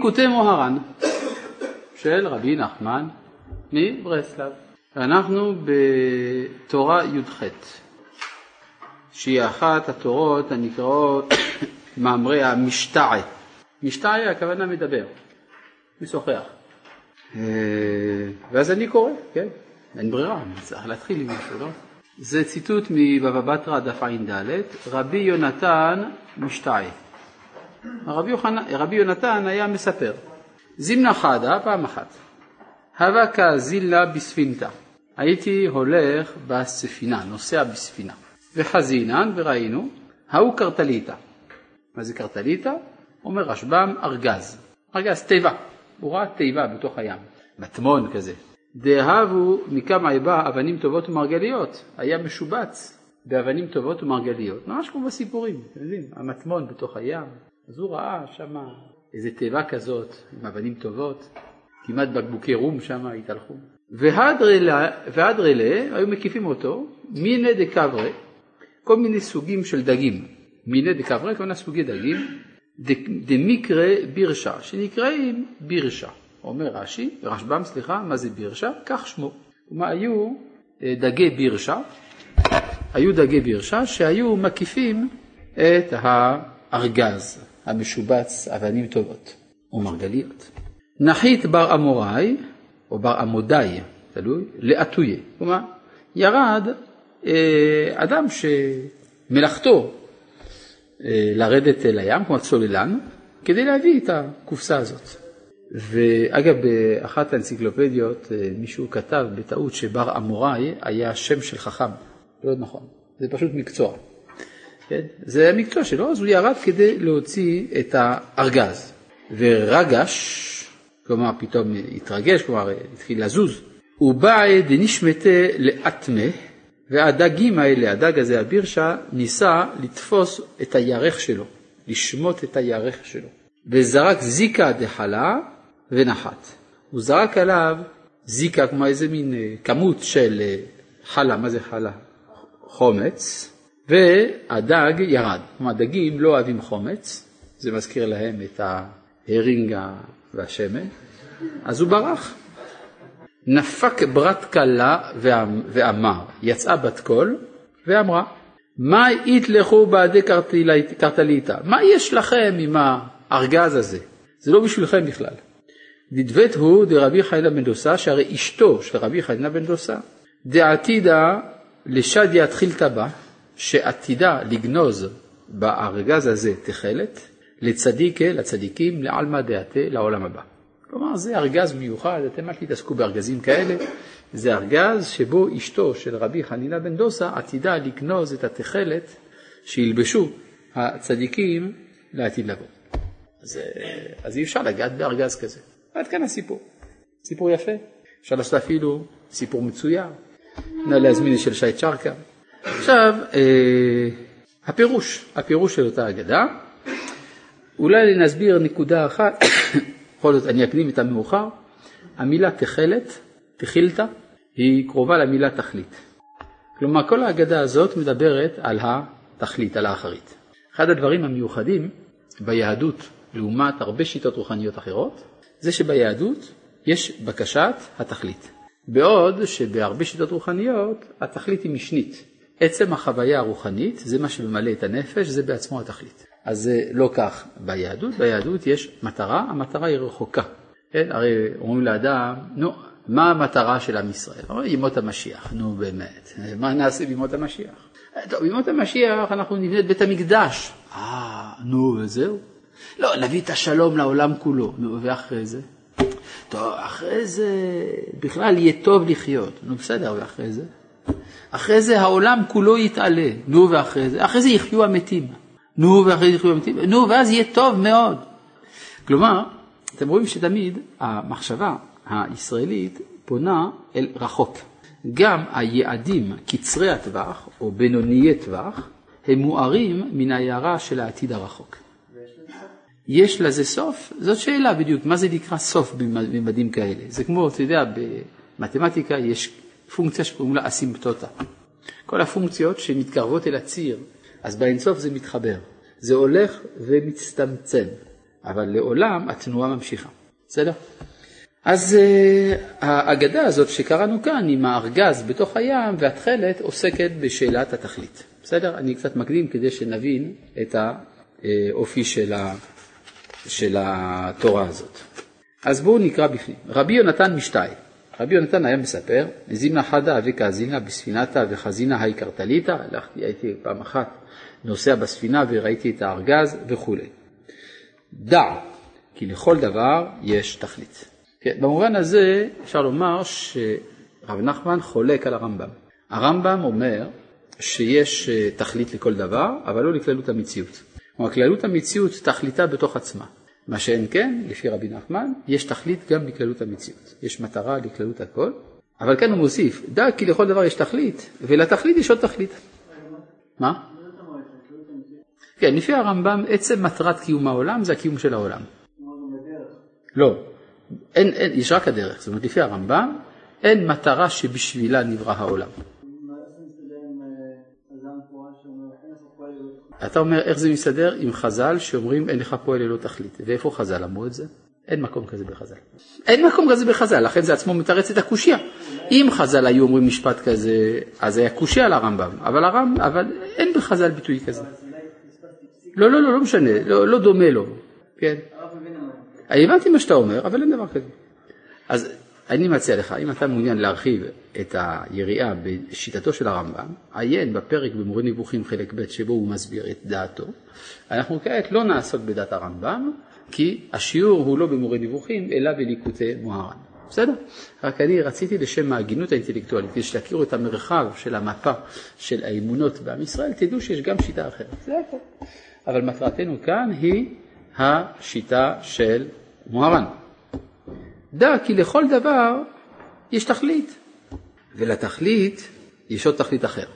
ליקוטי מוהר"ן של רבי נחמן מברסלב. אנחנו בתורה י"ח, שהיא אחת התורות הנקראות מאמרי המשתעה. משתעה הכוונה מדבר, משוחח. אה, ואז אני קורא, כן, אין ברירה, אני צריך להתחיל עם משהו, לא? זה ציטוט מבבא בתרא דף ע"ד, רבי יונתן משתעה. רבי, יוחנן, רבי יונתן היה מספר, זימנה חדה פעם אחת, הווה כזילה בספינתה, הייתי הולך בספינה, נוסע בספינה, וחזינן וראינו, ההוא קרטליטה. מה זה קרטליטה? אומר רשב"ם ארגז, ארגז תיבה, הוא ראה תיבה בתוך הים, מטמון כזה. דהבו מכמה איבה אבנים טובות ומרגליות, היה משובץ באבנים טובות ומרגליות, ממש כמו בסיפורים, אתם יודעים, המטמון בתוך הים, אז הוא ראה שם איזה תיבה כזאת עם אבנים טובות, כמעט בקבוקי רום שם התהלכו. והדרלה, היו מקיפים אותו, מיני דקברה, כל מיני סוגים של דגים. מיני דקברה, כל מיני סוגי דגים, דמיקרא בירשה, שנקראים בירשה. אומר רש"י, רשב"ם, סליחה, מה זה בירשה? כך שמו. כלומר, היו אה, דגי בירשה, היו דגי בירשה שהיו מקיפים את הארגז. המשובץ אבנים טובות ומרגליות. נחית בר אמוראי, או בר עמודאי, תלוי, לאטויה. כלומר, ירד אה, אדם שמלאכתו אה, לרדת אל הים, כמו צוללן, כדי להביא את הקופסה הזאת. ואגב, באחת האנציקלופדיות אה, מישהו כתב בטעות שבר אמוראי היה שם של חכם. לא נכון, זה פשוט מקצוע. כן? זה המקצוע שלו, אז הוא ירד כדי להוציא את הארגז. ורגש, כלומר פתאום התרגש, כלומר התחיל לזוז, הוא בא דנשמתה לאטמה, והדגים האלה, הדג הזה, הבירשה, ניסה לתפוס את הירך שלו, לשמוט את הירך שלו. וזרק זיקה דחלה ונחת. הוא זרק עליו זיקה, כמו איזה מין אה, כמות של אה, חלה, מה זה חלה? חומץ, והדג ירד. כלומר, דגים לא אוהבים חומץ, זה מזכיר להם את ההרינגה והשמן, אז הוא ברח. נפק ברת כלה ואמר, יצאה בת קול ואמרה, מה יתלכו בעדי קרטליטה? מה יש לכם עם הארגז הזה? זה לא בשבילכם בכלל. דדבט הוא דרבי חיינה בן דוסה, שהרי אשתו של רבי חיינה בן דוסה, דעתידה לשדיה תחילתא בה, שעתידה לגנוז בארגז הזה תכלת, לצדיקה, לצדיקים, לעלמא דעתה, לעולם הבא. כלומר, זה ארגז מיוחד, אתם אל תתעסקו בארגזים כאלה, זה ארגז שבו אשתו של רבי חנינה בן דוסה עתידה לגנוז את התכלת שילבשו הצדיקים לעתיד לבוא. אז, אז אי אפשר לגעת בארגז כזה. עד כאן הסיפור. סיפור יפה. אפשר לעשות אפילו סיפור מצויר. נא להזמין את של שי צ'רקה. עכשיו, אה, הפירוש, הפירוש של אותה אגדה, אולי נסביר נקודה אחת, בכל זאת אני אקדים את המאוחר, המילה תכלת, תכילתא, היא קרובה למילה תכלית. כלומר, כל האגדה הזאת מדברת על התכלית, על האחרית. אחד הדברים המיוחדים ביהדות, לעומת הרבה שיטות רוחניות אחרות, זה שביהדות יש בקשת התכלית. בעוד שבהרבה שיטות רוחניות התכלית היא משנית. עצם החוויה הרוחנית, זה מה שממלא את הנפש, זה בעצמו התכלית. אז זה לא כך ביהדות, ביהדות יש מטרה, המטרה היא רחוקה. כן? הרי אומרים לאדם, נו, מה המטרה של עם ישראל? אומרים, ימות המשיח, נו באמת, מה נעשה בימות המשיח? טוב, בימות המשיח אנחנו נבנה את בית המקדש. אה, נו, וזהו. לא, נביא את השלום לעולם כולו. נו, ואחרי זה? טוב, אחרי זה בכלל יהיה טוב לחיות. נו, בסדר, ואחרי זה? אחרי זה העולם כולו יתעלה, נו ואחרי זה, אחרי זה יחיו המתים, נו ואחרי זה יחיו המתים, נו ואז יהיה טוב מאוד. כלומר, אתם רואים שתמיד המחשבה הישראלית פונה אל רחוק. גם היעדים קצרי הטווח או בינוניי טווח הם מוארים מן ההערה של העתיד הרחוק. יש לזה סוף? זאת שאלה בדיוק, מה זה נקרא סוף בממדים כאלה? זה כמו, אתה יודע, במתמטיקה יש פונקציה שקוראים לה אסימפטוטה. כל הפונקציות שמתקרבות אל הציר, אז באינסוף זה מתחבר. זה הולך ומצטמצם. אבל לעולם התנועה ממשיכה, בסדר? אז uh, האגדה הזאת שקראנו כאן עם הארגז בתוך הים והתכלת עוסקת בשאלת התכלית. בסדר? אני קצת מקדים כדי שנבין את האופי של, ה, של התורה הזאת. אז בואו נקרא בפנים. רבי יונתן משתאי, רבי יונתן היה מספר, זימנה חדה אביקה זינה בספינתה וחזינה היי קרטליתא, הלכתי, הייתי פעם אחת נוסע בספינה וראיתי את הארגז וכולי. דע, כי לכל דבר יש תכלית. כן, במובן הזה אפשר לומר שרב נחמן חולק על הרמב"ם. הרמב"ם אומר שיש אה, תכלית לכל דבר, אבל לא לכללות המציאות. כלומר, כללות המציאות תכליתה בתוך עצמה. מה שאין כן, לפי רבי נחמן, יש תכלית גם בכללות המציאות. יש מטרה לכללות הכל, אבל כאן הוא מוסיף, דע כי לכל דבר יש תכלית, ולתכלית יש עוד תכלית. מה? כן, לפי הרמב"ם, עצם מטרת קיום העולם זה הקיום של העולם. לא, אין, אין, יש רק הדרך. זאת אומרת, לפי הרמב"ם, אין מטרה שבשבילה נברא העולם. אתה אומר איך זה מסתדר עם חז"ל שאומרים אין לך פועל ללא תכלית. ואיפה חז"ל אמרו את זה? אין מקום כזה בחז"ל. אין מקום כזה בחז"ל, לכן זה עצמו מתרץ את הקושייה. אם חז"ל היו אומרים משפט כזה, אז היה קושייה על הרמב"ם, אבל, הרמב, אבל אין בחז"ל ביטוי כזה. לא, לא, לא, לא משנה, לא, לא דומה לו, כן. הבנתי מה שאתה אומר, אבל אין דבר כזה. אז אני מציע לך, אם אתה מעוניין להרחיב את היריעה בשיטתו של הרמב"ם, עיין בפרק במורה נבוכים חלק ב' שבו הוא מסביר את דעתו. אנחנו כעת לא נעסוק בדת הרמב"ם, כי השיעור הוא לא במורה נבוכים, אלא בליקוטי מוהר"ן. בסדר? רק אני רציתי לשם ההגינות האינטלקטואלית, כדי שתכירו את המרחב של המפה של האמונות בעם ישראל, תדעו שיש גם שיטה אחרת. זה הכל. אבל מטרתנו כאן היא השיטה של מוהר"ן. דע כי לכל דבר יש תכלית, ולתכלית יש עוד תכלית אחר.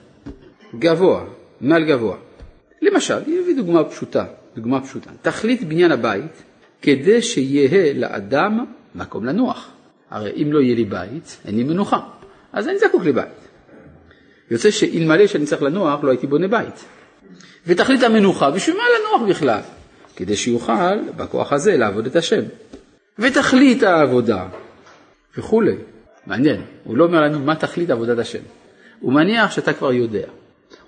גבוה, מעל גבוה. למשל, אני אביא דוגמה פשוטה, דוגמה פשוטה. תכלית בניין הבית כדי שיהיה לאדם מקום לנוח. הרי אם לא יהיה לי בית, אין לי מנוחה, אז אני זקוק לבית. יוצא שאלמלא שאני צריך לנוח, לא הייתי בונה בית. ותכלית המנוחה, בשביל מה לנוח בכלל? כדי שיוכל בכוח הזה לעבוד את השם. ותכלית העבודה וכולי. מעניין, הוא לא אומר לנו מה תכלית עבודת השם. הוא מניח שאתה כבר יודע.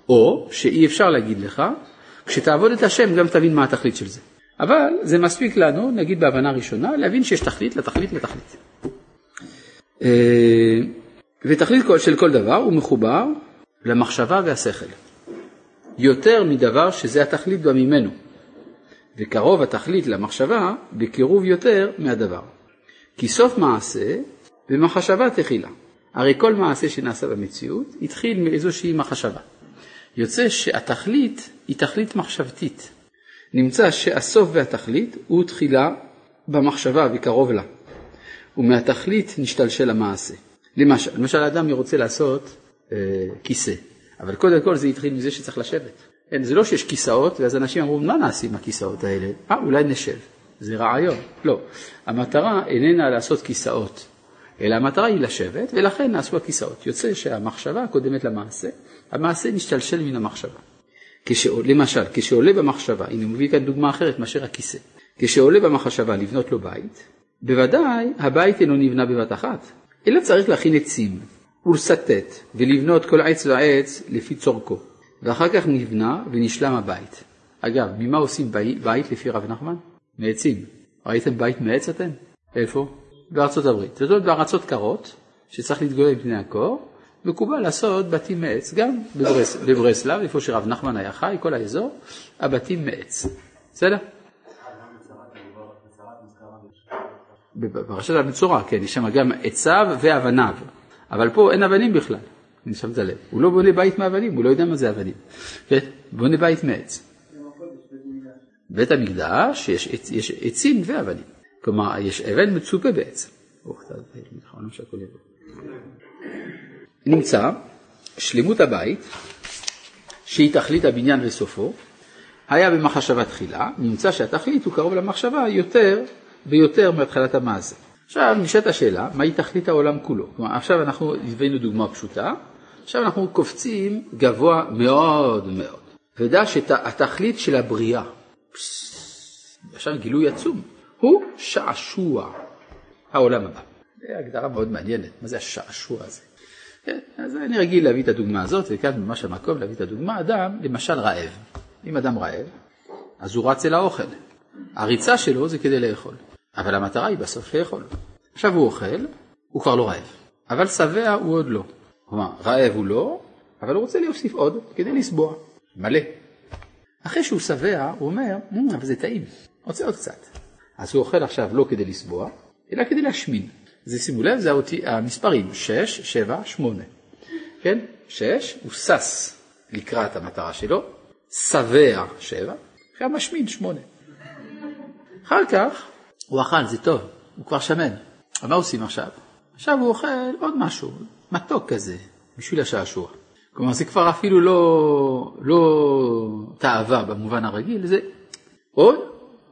או שאי אפשר להגיד לך, כשתעבוד את השם גם תבין מה התכלית של זה. אבל זה מספיק לנו, נגיד בהבנה ראשונה, להבין שיש תכלית לתכלית לתכלית. אה, ותכלית של כל דבר הוא מחובר למחשבה והשכל. יותר מדבר שזה התכלית גם ממנו. וקרוב התכלית למחשבה בקירוב יותר מהדבר. כי סוף מעשה במחשבה תחילה. הרי כל מעשה שנעשה במציאות התחיל מאיזושהי מחשבה. יוצא שהתכלית היא תכלית מחשבתית. נמצא שהסוף והתכלית הוא תחילה במחשבה וקרוב לה. ומהתכלית נשתלשל המעשה. למשל, למשל אדם רוצה לעשות אה, כיסא, אבל קודם כל זה התחיל מזה שצריך לשבת. כן, זה לא שיש כיסאות, ואז אנשים אמרו, מה נעשה עם הכיסאות האלה? אה, אולי נשב. זה רעיון. לא. המטרה איננה לעשות כיסאות, אלא המטרה היא לשבת, ולכן נעשו הכיסאות. יוצא שהמחשבה קודמת למעשה, המעשה נשתלשל מן המחשבה. כש... למשל, כשעולה במחשבה, הנה הוא מביא כאן דוגמה אחרת מאשר הכיסא, כשעולה במחשבה לבנות לו בית, בוודאי הבית אינו נבנה בבת אחת, אלא צריך להכין עצים ולסטט ולבנות כל עץ ועץ לפי צורכו. ואחר כך נבנה ונשלם הבית. אגב, ממה עושים בית, בית לפי רב נחמן? מעצים. ראיתם בית מעץ אתם? איפה? בארצות הברית. זאת אומרת בארצות קרות, שצריך להתגולל מפני הקור, מקובל לעשות בתים מעץ, גם בברס, בברסלב, איפה שרב נחמן היה חי, כל האזור, הבתים מעץ. בסדר? בפרשת המצורע, כן, יש שם גם עציו ואבניו, אבל פה אין אבנים בכלל. אני שמת לב. הוא לא בונה בית מאבנים, הוא לא יודע מה זה אבנים. כן? בונה בית מעץ. בית המקדש יש, יש עצים ואבנים. כלומר, יש אבן מצופה בעץ. נמצא שלמות הבית, שהיא תכלית הבניין וסופו, היה במחשבה תחילה, נמצא שהתכלית הוא קרוב למחשבה יותר ויותר מהתחלת המעשה. עכשיו נשאלת השאלה, מהי תכלית העולם כולו? כלומר, עכשיו אנחנו הבאנו דוגמה פשוטה, עכשיו אנחנו קופצים גבוה מאוד מאוד. ודע שהתכלית של הבריאה, עכשיו גילוי עצום, הוא שעשוע העולם הבא. זו הגדרה מאוד מעניינת, מה זה השעשוע הזה? כן, אז אני רגיל להביא את הדוגמה הזאת, וכאן ממש המקום להביא את הדוגמה, אדם למשל רעב. אם אדם רעב, אז הוא רץ אל האוכל. הריצה שלו זה כדי לאכול, אבל המטרה היא בסוף לאכול. עכשיו הוא אוכל, הוא כבר לא רעב, אבל שבע הוא עוד לא. כלומר, רעב הוא לא, אבל הוא רוצה להוסיף עוד כדי לסבוע, מלא. אחרי שהוא שבע, הוא אומר, אבל זה טעים, רוצה עוד קצת. אז הוא אוכל עכשיו לא כדי לסבוע, אלא כדי להשמין. זה שימו לב, זה אותי, המספרים 6, 7, 8. כן? 6, הוא שש לקראת המטרה שלו, שבע 7, עכשיו משמין 8. אחר כך הוא אכל, זה טוב, הוא כבר שמן. מה עושים עכשיו? עכשיו הוא אוכל עוד משהו, מתוק כזה, בשביל השעשוע. כלומר זה כבר אפילו לא, לא תאווה במובן הרגיל, זה עוד,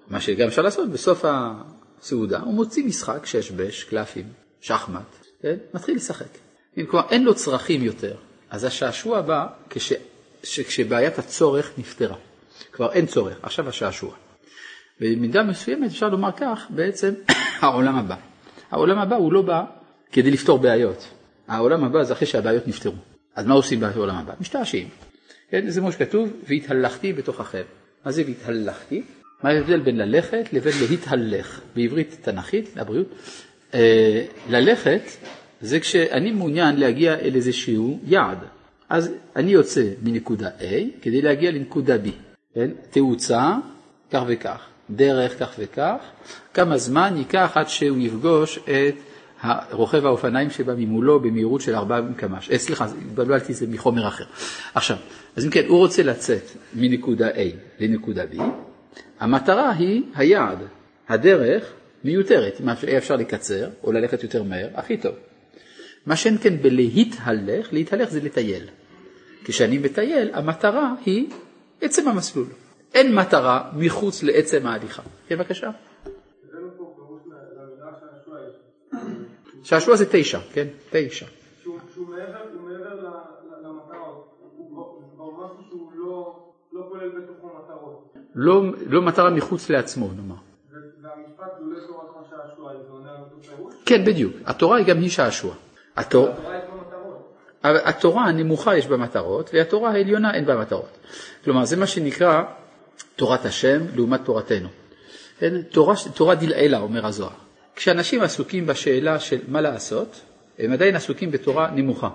מה שגם אפשר לעשות בסוף הסעודה, הוא מוציא משחק שש-בש, קלפים, שחמט, כן? מתחיל לשחק. כלומר אין לו צרכים יותר, אז השעשוע בא כש, כשבעיית הצורך נפתרה. כבר אין צורך, עכשיו השעשוע. במידה מסוימת אפשר לומר כך, בעצם העולם הבא. העולם הבא הוא לא בא כדי לפתור בעיות. העולם הבא זה אחרי שהבעיות נפתרו. אז מה עושים בעולם הבא? משתעשעים. כן, זה כמו שכתוב, והתהלכתי בתוככם. מה זה והתהלכתי? מה ההבדל בין ללכת לבין להתהלך? בעברית תנכית, לבריאות. אה, ללכת זה כשאני מעוניין להגיע אל איזשהו יעד. אז אני יוצא מנקודה A כדי להגיע לנקודה B. כן? תאוצה, כך וכך. דרך כך וכך, כמה זמן ייקח עד שהוא יפגוש את רוכב האופניים שבא ממולו במהירות של 4 קמ"ש. אה, סליחה, התבלבלתי, זה מחומר אחר. עכשיו, אז אם כן, הוא רוצה לצאת מנקודה A לנקודה B, המטרה היא היעד, הדרך מיותרת, אם היה אפשר לקצר או ללכת יותר מהר, הכי טוב. מה שאין כן בלהתהלך, להתהלך זה לטייל. כשאני מטייל, המטרה היא עצם המסלול. אין מטרה מחוץ לעצם ההליכה. כן, בבקשה. שעשוע זה תשע, כן? תשע. שהוא מעבר למטרות, הוא משהו שהוא לא כולל בתוכו מטרות. לא מטרה מחוץ לעצמו, נאמר. והמשפט לולא תורתך שעשוע, זה עונה על אותו פירוש? כן, בדיוק. התורה היא גם היא שעשוע. התורה. התורה הנמוכה יש בה מטרות, והתורה העליונה אין בה מטרות. כלומר, זה מה שנקרא תורת השם לעומת תורתנו. תורה, תורה דלעילה, אומר הזוהר. כשאנשים עסוקים בשאלה של מה לעשות, הם עדיין עסוקים בתורה נמוכה.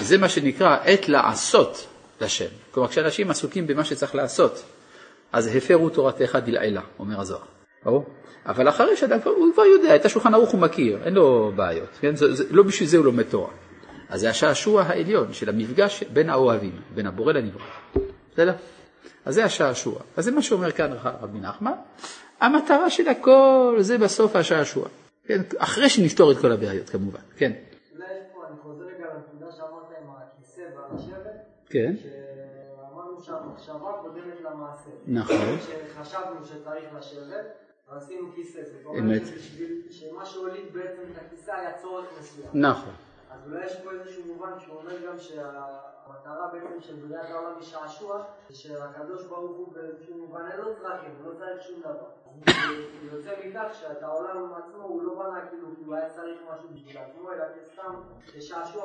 זה מה שנקרא עת לעשות לשם. כלומר, כשאנשים עסוקים במה שצריך לעשות, אז הפרו תורתך דלעילה, אומר הזוהר. ברור? אבל אחרי שאדם כבר, הוא כבר יודע, את השולחן ערוך הוא מכיר, אין לו בעיות. כן? זה, זה, לא בשביל זה הוא לומד תורה. אז זה השעשוע העליון של המפגש בין האוהבים, בין הבורא לנברא. בסדר? אז זה השעשוע. אז זה מה שאומר כאן רבי נחמן. המטרה של הכל זה בסוף השעשוע. כן? אחרי שנפתור את כל הבעיות כמובן. כן. אולי פה, אני חוזר רגע לנקודה שאמרת עם הכיסא והשבט. כן. שאמרנו שהמחשבה קודמת למעשה. נכון. שחשבנו שצריך לשבת, ועשינו כיסא. אמת. שמה שהוליד בעצם את הכיסא היה צורך מסוים. נכון. אז אולי יש פה איזשהו מובן שאומר גם שהמטרה בעצם של בריאת העולם היא שעשוע, זה שהקדוש ברוך הוא באיזשהו מובן אין לו צרכים, הוא לא צריך שום דבר. לא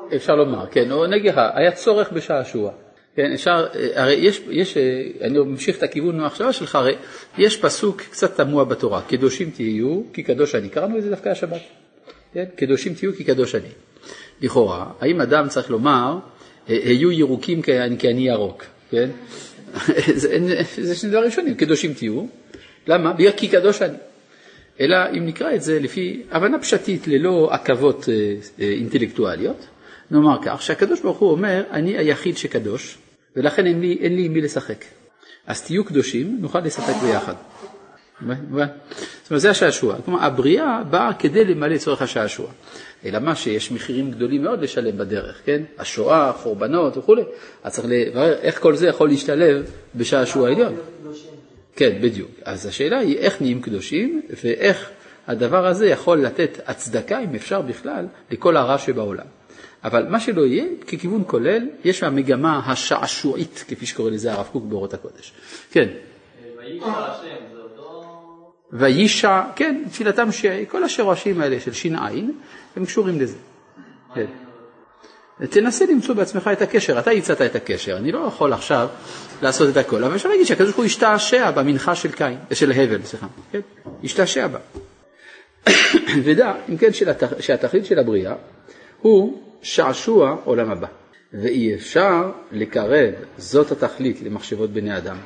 כאילו. אפשר לומר, כן, או נגיד היה צורך בשעשוע. כן, אפשר, הרי יש, יש, אני ממשיך את הכיוון מהמחשבה שלך, הרי יש פסוק קצת תמוה בתורה, קדושים תהיו כי קדוש אני, קראנו את זה דווקא השבת, כן? קדושים תהיו כי קדוש אני. לכאורה, האם אדם צריך לומר, היו ירוקים כי אני ירוק, כן? זה, זה שני דברים שונים, קדושים תהיו, למה? בגלל כי קדוש אני. אלא אם נקרא את זה לפי הבנה פשטית ללא עכבות אה, אה, אינטלקטואליות, נאמר כך, שהקדוש ברוך הוא אומר, אני היחיד שקדוש, ולכן אין לי, אין לי מי לשחק. אז תהיו קדושים, נוכל לשחק ביחד. זאת אומרת, זה השעשוע. כלומר, הבריאה באה כדי למלא צורך השעשוע. אלא מה שיש מחירים גדולים מאוד לשלם בדרך, כן? השואה, חורבנות וכולי. אז צריך לברר איך כל זה יכול להשתלב בשעשוע עליון. כן, בדיוק. אז השאלה היא איך נהיים קדושים ואיך הדבר הזה יכול לתת הצדקה, אם אפשר בכלל, לכל הרע שבעולם. אבל מה שלא יהיה, ככיוון כולל, יש המגמה השעשועית, כפי שקורא לזה הרב קוק באורות הקודש. כן. וישע, כן, תפילתם. כל השורשים האלה של ש"ע, הם קשורים לזה. כן. תנסה למצוא בעצמך את הקשר, אתה הצעת את הקשר, אני לא יכול עכשיו לעשות את הכל, אבל אפשר להגיד שהקדוש ברוך הוא השתעשע במנחה של קין, של הבל, סליחה, כן? השתעשע בה. ודע, אם כן, שהתכלית של הבריאה הוא שעשוע עולם הבא, ואי אפשר לקרב זאת התכלית למחשבות בני אדם.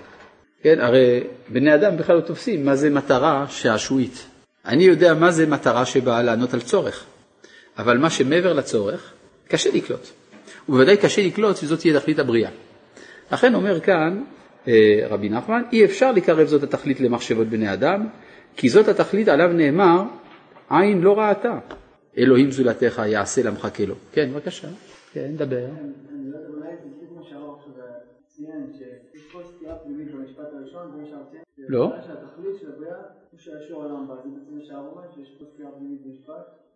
כן, הרי בני אדם בכלל לא תופסים מה זה מטרה שעשועית. אני יודע מה זה מטרה שבאה לענות על צורך, אבל מה שמעבר לצורך, קשה לקלוט. ובוודאי קשה לקלוט שזאת תהיה תכלית הבריאה. לכן אומר כאן אה, רבי נחמן, אי אפשר לקרב זאת התכלית למחשבות בני אדם, כי זאת התכלית עליו נאמר, עין לא ראתה, אלוהים זולתך יעשה למחכה לו. כן, בבקשה, כן, דבר. לא.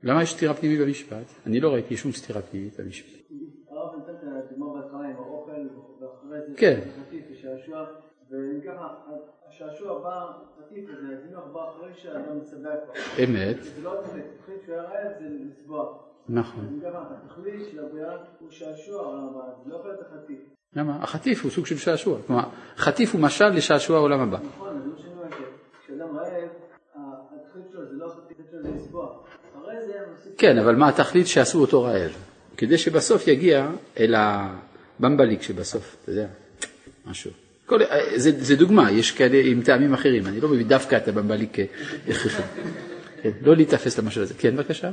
למה יש סתירה פנימית במשפט? אני לא ראיתי שום סתירה פנימית במשפט. כן. השעשוע בא, חטיף הזה, אם בא אחרי שהאדם מצבע כבר. אמת. זה לא התכלית, התכלית שהוא היה רעב זה לצבוע. נכון. התכלית של הבריאה הוא שעשוע, זה לא יכול להיות החטיף. למה? החטיף הוא סוג של שעשוע. כלומר, חטיף הוא משל לשעשוע העולם הבא. נכון, זה מה שאני אומר, כשאדם רעב, התכלית שלו זה לא החטיף שלו, זה לצבוע. כן, אבל מה התכלית שעשו אותו רעב? כדי שבסוף יגיע אל הבמבליק שבסוף, אתה יודע, משהו. כל, זה, זה דוגמה, יש כאלה עם טעמים אחרים, אני לא מביא דווקא את הבמבליק כהכרחי. כן, לא להיתפס למשהו הזה. כן, בבקשה.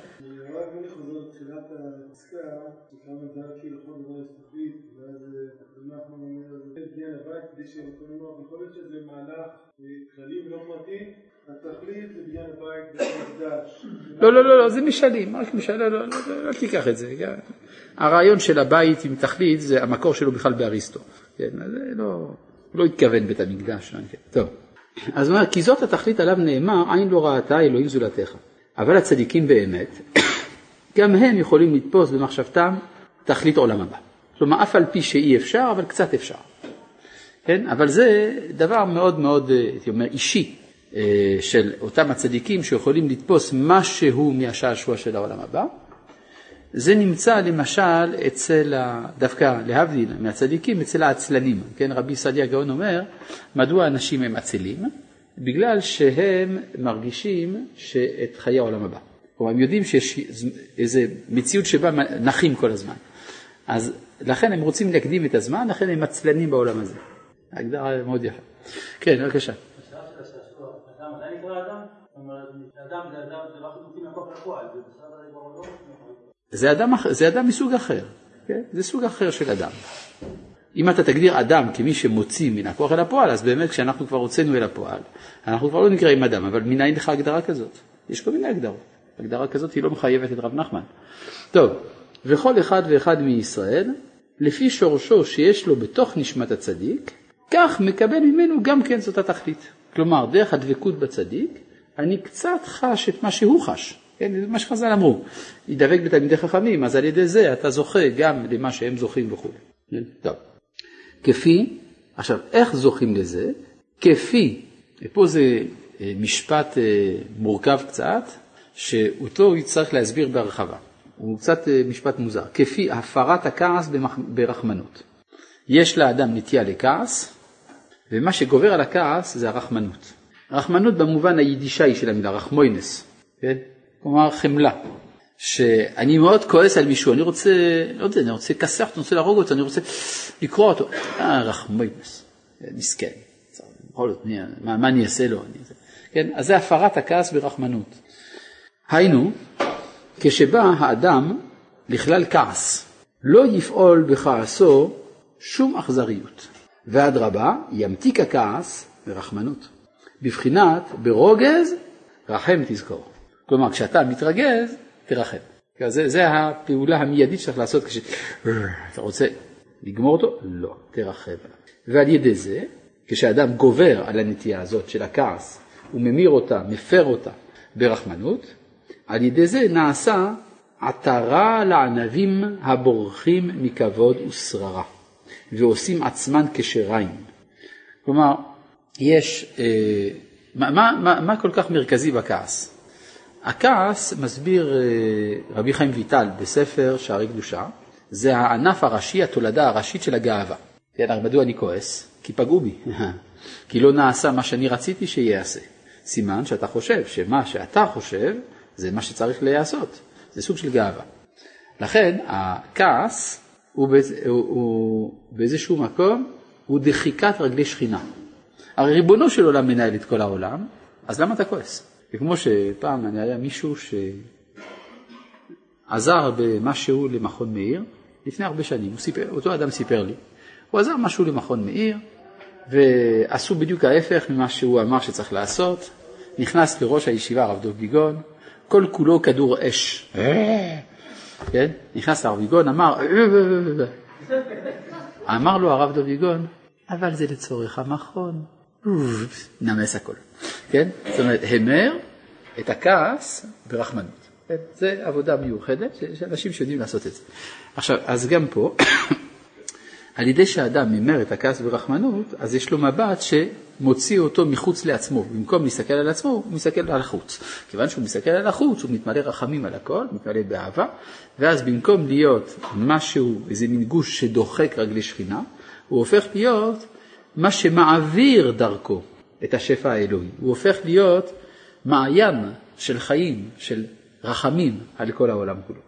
יכול להיות שזה מהלך כללי ולא פרטי, זה במקדש. לא, לא, לא, זה משלים, רק משל, לא, לא, לא, אל תיקח את זה. הרעיון של הבית עם תכלית, זה המקור שלו בכלל באריסטו. כן, לא, לא התכוון בית המקדש. טוב, אז הוא אומר, כי זאת התכלית עליו נאמר, עין לא ראתה אלוהים זולתך. אבל הצדיקים באמת, גם הם יכולים לתפוס במחשבתם תכלית עולם הבא. כלומר, אף על פי שאי אפשר, אבל קצת אפשר. כן? אבל זה דבר מאוד מאוד, הייתי אומר, אישי אה, של אותם הצדיקים שיכולים לתפוס משהו מהשעשוע של העולם הבא. זה נמצא למשל אצל, דווקא להבדיל מהצדיקים, אצל העצלנים. כן, רבי סעדיה גאון אומר, מדוע אנשים הם עצלים? בגלל שהם מרגישים שאת חיי העולם הבא. כלומר, הם יודעים שיש איזו מציאות שבה נחים כל הזמן. אז לכן הם רוצים להקדים את הזמן, לכן הם עצלנים בעולם הזה. הגדרה מאוד יפה. כן, בבקשה. זה אדם, זה אדם מסוג אחר, כן? זה סוג אחר של אדם. אם אתה תגדיר אדם כמי שמוציא מן הכוח אל הפועל, אז באמת כשאנחנו כבר הוצאנו אל הפועל, אנחנו כבר לא נקראים אדם, אבל מנין לך הגדרה כזאת? יש כל מיני הגדרות. הגדרה כזאת היא לא מחייבת את רב נחמן. טוב, וכל אחד ואחד מישראל, לפי שורשו שיש לו בתוך נשמת הצדיק, כך מקבל ממנו גם כן זאת התכלית. כלומר, דרך הדבקות בצדיק, אני קצת חש את מה שהוא חש. כן, זה מה שחז"ל אמרו, ידבק בתלמידי חכמים, אז על ידי זה אתה זוכה גם למה שהם זוכים וכו'. כן, טוב. כפי, עכשיו, איך זוכים לזה? כפי, פה זה אה, משפט אה, מורכב קצת, שאותו יצטרך להסביר בהרחבה. הוא קצת אה, משפט מוזר. כפי הפרת הכעס ברחמנות. יש לאדם נטייה לכעס, ומה שגובר על הכעס זה הרחמנות. רחמנות במובן היידישאי של המילה, רחמוינס, כן? כלומר חמלה. שאני מאוד כועס על מישהו, אני רוצה, לא יודע, אני רוצה לכסח אותו, אני רוצה להרוג אותו, אני רוצה לקרוע אותו. אה, רחמוינס, מסכן. בכל זאת, מה, מה אני אעשה לו? אני... כן? אז זה הפרת הכעס ברחמנות. היינו, כשבא האדם לכלל כעס, לא יפעול בכעסו שום אכזריות. ואדרבה, ימתיק הכעס ברחמנות. בבחינת ברוגז, רחם תזכור. כלומר, כשאתה מתרגז, תרחם. זה, זה הפעולה המיידית שצריך לעשות כשאתה רוצה לגמור אותו, לא, תרחם ועל ידי זה, כשאדם גובר על הנטייה הזאת של הכעס, הוא ממיר אותה, מפר אותה ברחמנות, על ידי זה נעשה עטרה לענבים הבורחים מכבוד ושררה. ועושים עצמן כשריים. כלומר, יש אה, מה, מה, מה, מה כל כך מרכזי בכעס? הכעס, מסביר אה, רבי חיים ויטל בספר שערי קדושה, זה הענף הראשי, התולדה הראשית של הגאווה. כן, מדוע אני כועס? כי פגעו בי, כי לא נעשה מה שאני רציתי שיעשה. סימן שאתה חושב שמה שאתה חושב זה מה שצריך להיעשות, זה סוג של גאווה. לכן הכעס הוא, באיז, הוא, הוא באיזשהו מקום, הוא דחיקת רגלי שכינה. הרי ריבונו של עולם מנהל את כל העולם, אז למה אתה כועס? זה כמו שפעם אני היה מישהו שעזר במשהו למכון מאיר, לפני הרבה שנים, סיפר, אותו אדם סיפר לי, הוא עזר משהו למכון מאיר, ועשו בדיוק ההפך ממה שהוא אמר שצריך לעשות, נכנס לראש הישיבה הרב דב ביגון, כל כולו כדור אש. כן? נכנס לרב ביגון, אמר, אמר לו הרב דב ביגון, אבל זה לצורך המכון. נמס הכל. כן? זאת אומרת, המר את הכעס ברחמנות. כן? זה עבודה מיוחדת, יש אנשים שיודעים לעשות את זה. עכשיו, אז גם פה, על ידי שאדם ממר את הכעס ברחמנות, אז יש לו מבט שמוציא אותו מחוץ לעצמו. במקום להסתכל על עצמו, הוא מסתכל על החוץ. כיוון שהוא מסתכל על החוץ, הוא מתמלא רחמים על הכל, מתמלא באהבה, ואז במקום להיות משהו, איזה מין גוש שדוחק רגלי שכינה, הוא הופך להיות מה שמעביר דרכו את השפע האלוהי. הוא הופך להיות מעיין של חיים, של רחמים על כל העולם כולו.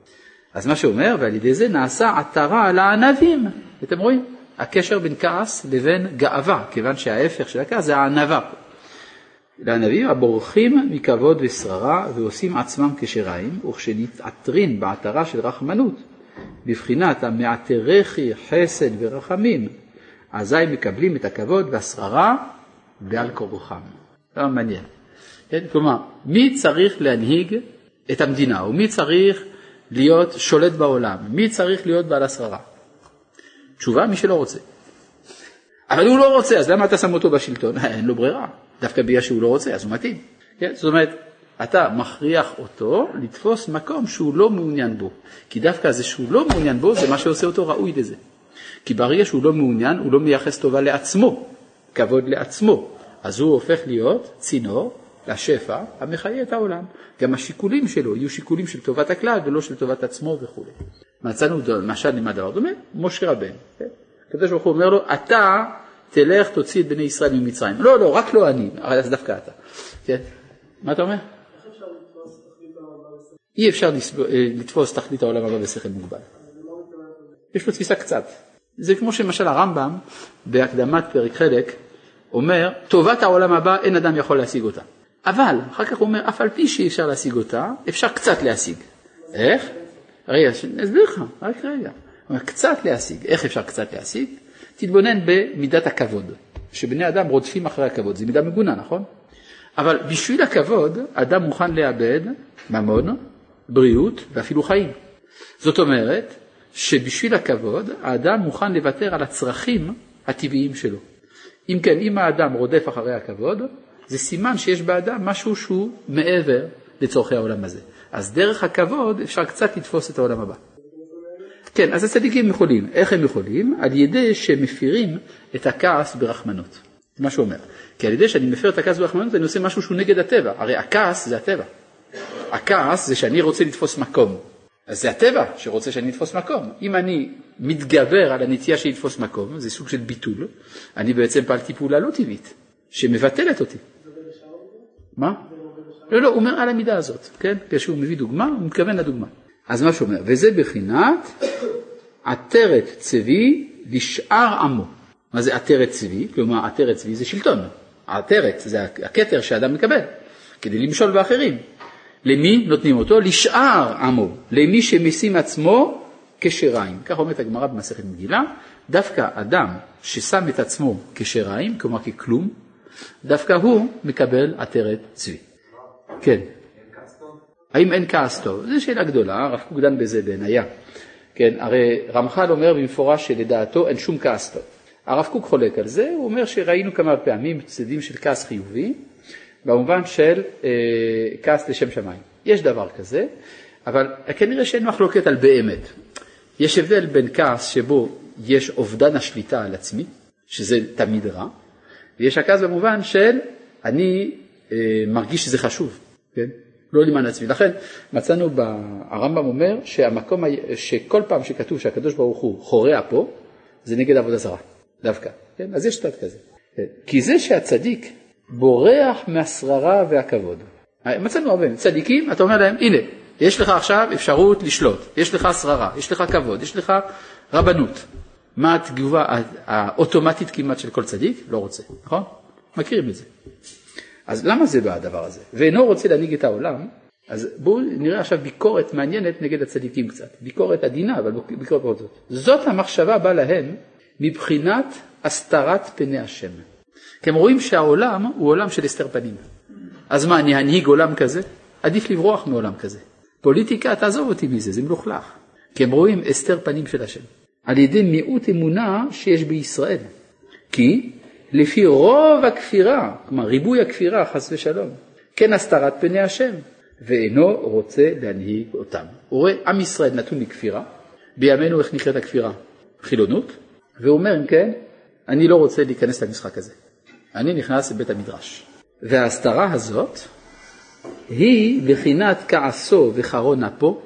אז מה שאומר, ועל ידי זה נעשה עטרה לענבים. אתם רואים? הקשר בין כעס לבין גאווה, כיוון שההפך של הכעס זה הענווה. לענבים הבורחים מכבוד ושררה ועושים עצמם כשריים, וכשנתעטרין בעטרה של רחמנות, בבחינת המעטרכי חסד ורחמים, אזי מקבלים את הכבוד והשררה בעל כורחם. זה מעניין. כן? כלומר, מי צריך להנהיג את המדינה, או מי צריך להיות שולט בעולם, מי צריך להיות בעל השררה? תשובה, מי שלא רוצה. אבל הוא לא רוצה, אז למה אתה שם אותו בשלטון? אין לו ברירה. דווקא בגלל שהוא לא רוצה, אז הוא מתאים. כן? זאת אומרת, אתה מכריח אותו לתפוס מקום שהוא לא מעוניין בו. כי דווקא זה שהוא לא מעוניין בו, זה מה שעושה אותו ראוי לזה. כי ברגע שהוא לא מעוניין, הוא לא מייחס טובה לעצמו, כבוד לעצמו. אז הוא הופך להיות צינור לשפע המחיה את העולם. גם השיקולים שלו יהיו שיקולים של טובת הכלל ולא של טובת עצמו וכו'. מצאנו למשל למה דבר דומה? משה רבן. כן? הקדוש ברוך הוא אומר לו, אתה תלך תוציא את בני ישראל ממצרים. לא, לא, רק לא אני, אז דווקא אתה. כן? מה אתה אומר? אי אפשר לתפוס תכלית העולם הבא בשכל מוגבל. יש פה תפיסה קצת. זה כמו שמשל הרמב"ם בהקדמת פרק חלק אומר, טובת העולם הבא אין אדם יכול להשיג אותה. אבל, אחר כך הוא אומר, אף על פי שאי אפשר להשיג אותה, אפשר קצת להשיג. איך? רגע, אני אסביר לך, רק רגע. קצת להשיג. איך אפשר קצת להשיג? תתבונן במידת הכבוד, שבני אדם רודפים אחרי הכבוד, זו מידה מגונה, נכון? אבל בשביל הכבוד, אדם מוכן לאבד ממון, בריאות ואפילו חיים. זאת אומרת, שבשביל הכבוד, האדם מוכן לוותר על הצרכים הטבעיים שלו. אם כן, אם האדם רודף אחרי הכבוד, זה סימן שיש באדם משהו שהוא מעבר לצורכי העולם הזה. אז דרך הכבוד אפשר קצת לתפוס את העולם הבא. כן, אז הצדיקים יכולים. איך הם יכולים? על ידי שהם מפירים את הכעס ברחמנות. זה מה שהוא אומר. כי על ידי שאני מפר את הכעס ברחמנות אני עושה משהו שהוא נגד הטבע. הרי הכעס זה הטבע. הכעס זה שאני רוצה לתפוס מקום. אז זה הטבע שרוצה שאני אתפוס מקום. אם אני מתגבר על הנטייה שלי לתפוס מקום, זה סוג של ביטול, אני בעצם פעלתי פעולה לא טבעית, שמבטלת אותי. מה? לא, לא, הוא אומר על המידה הזאת, כן? כשהוא מביא דוגמה, הוא מתכוון לדוגמה. אז מה שהוא וזה בחינת עטרת צבי לשאר עמו. מה זה עטרת צבי? כלומר, עטרת צבי זה שלטון. עטרת זה הכתר שאדם מקבל, כדי למשול באחרים. למי נותנים אותו? לשאר עמו, למי שמשים עצמו כשריים. כך אומרת הגמרא במסכת מגילה, דווקא אדם ששם את עצמו כשריים, כלומר ככלום, דווקא הוא מקבל עטרת צבי. כן. האם אין כעס טוב? זו שאלה גדולה, הרב קוק דן בזה בעינייה. כן, הרי רמח"ל אומר במפורש שלדעתו אין שום כעס טוב. הרב קוק חולק על זה, הוא אומר שראינו כמה פעמים צדדים של כעס חיובי, במובן של אה, כעס לשם שמיים. יש דבר כזה, אבל כנראה שאין מחלוקת על באמת. יש הבדל בין כעס שבו יש אובדן השליטה על עצמי, שזה תמיד רע, ויש הכעס במובן של אני אה, מרגיש שזה חשוב, כן? לא למען עצמי. לכן מצאנו, הרמב"ם אומר שהמקום, שכל פעם שכתוב שהקדוש ברוך הוא חורע פה, זה נגד עבודה זרה, דווקא. כן? אז יש שטת כזה. כן? כי זה שהצדיק בורח מהשררה והכבוד. מצאנו הרבה צדיקים, אתה אומר להם, הנה, יש לך עכשיו אפשרות לשלוט, יש לך שררה, יש לך כבוד, יש לך רבנות. מה התגובה האוטומטית כמעט של כל צדיק? לא רוצה, נכון? מכירים את זה. אז למה זה בא הדבר הזה? ואינו רוצה להנהיג את העולם, אז בואו נראה עכשיו ביקורת מעניינת נגד הצדיקים קצת. ביקורת עדינה, אבל ביקורת זאת. זאת המחשבה באה להם מבחינת הסתרת פני השם. הם רואים שהעולם הוא עולם של הסתר פנים. אז מה, אני אנהיג עולם כזה? עדיף לברוח מעולם כזה. פוליטיקה, תעזוב אותי מזה, זה מלוכלך. כי הם רואים הסתר פנים של השם. על ידי מיעוט אמונה שיש בישראל. כי לפי רוב הכפירה, כלומר ריבוי הכפירה חס ושלום, כן הסתרת פני השם, ואינו רוצה להנהיג אותם. הוא רואה עם ישראל נתון לכפירה, בימינו איך נקראת הכפירה? חילונות, והוא אומר אם כן, אני לא רוצה להיכנס למשחק הזה, אני נכנס לבית המדרש. וההסתרה הזאת היא בחינת כעסו וחרון אפו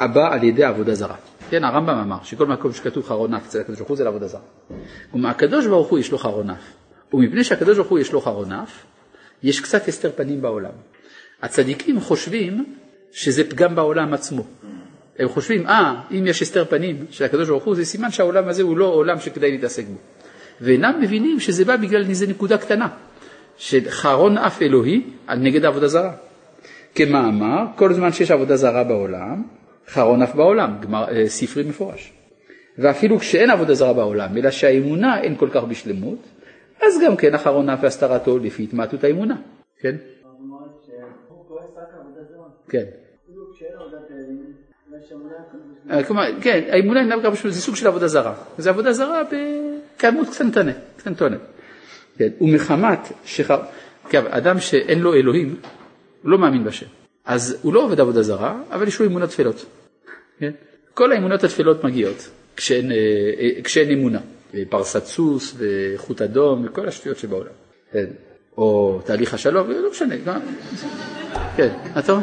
הבא על ידי עבודה זרה. כן, הרמב"ם אמר שכל מקום שכתוב חרון אף אצל הקדוש ברוך הוא זה לעבודה זרה. כלומר, הקדוש ברוך הוא יש לו חרון אף, ומפני שהקדוש ברוך הוא יש לו חרון אף, יש קצת הסתר פנים בעולם. הצדיקים חושבים שזה פגם בעולם עצמו. הם חושבים, אה, אם יש הסתר פנים של הקדוש ברוך הוא, זה סימן שהעולם הזה הוא לא עולם שכדאי להתעסק בו. ואינם מבינים שזה בא בגלל איזה נקודה קטנה, של חרון אף אלוהי נגד העבודה זרה. כמאמר, כל זמן שיש עבודה זרה בעולם, חרון אף בעולם, גמר, אה, ספרי מפורש. ואפילו כשאין עבודה זרה בעולם, אלא שהאמונה אין כל כך בשלמות, אז גם כן אחרון אף והסתרתו לפי התמעטות האמונה, כן? כן. אה, כן, האמונה אינה בשלמות, זה סוג של עבודה זרה. זה עבודה זרה בכמות קטנטונת. כן, ומחמת שחר... כן, אדם שאין לו אלוהים, הוא לא מאמין בשם. אז הוא לא עובד עבודה זרה, אבל יש לו אמונות תפלות. כן? כל האמונות התפלות מגיעות כשאין, אה, אה, כשאין אמונה. פרסת סוס וחוט אדום וכל השטויות שבעולם. כן. או תהליך השלום, לא משנה. כן, אתה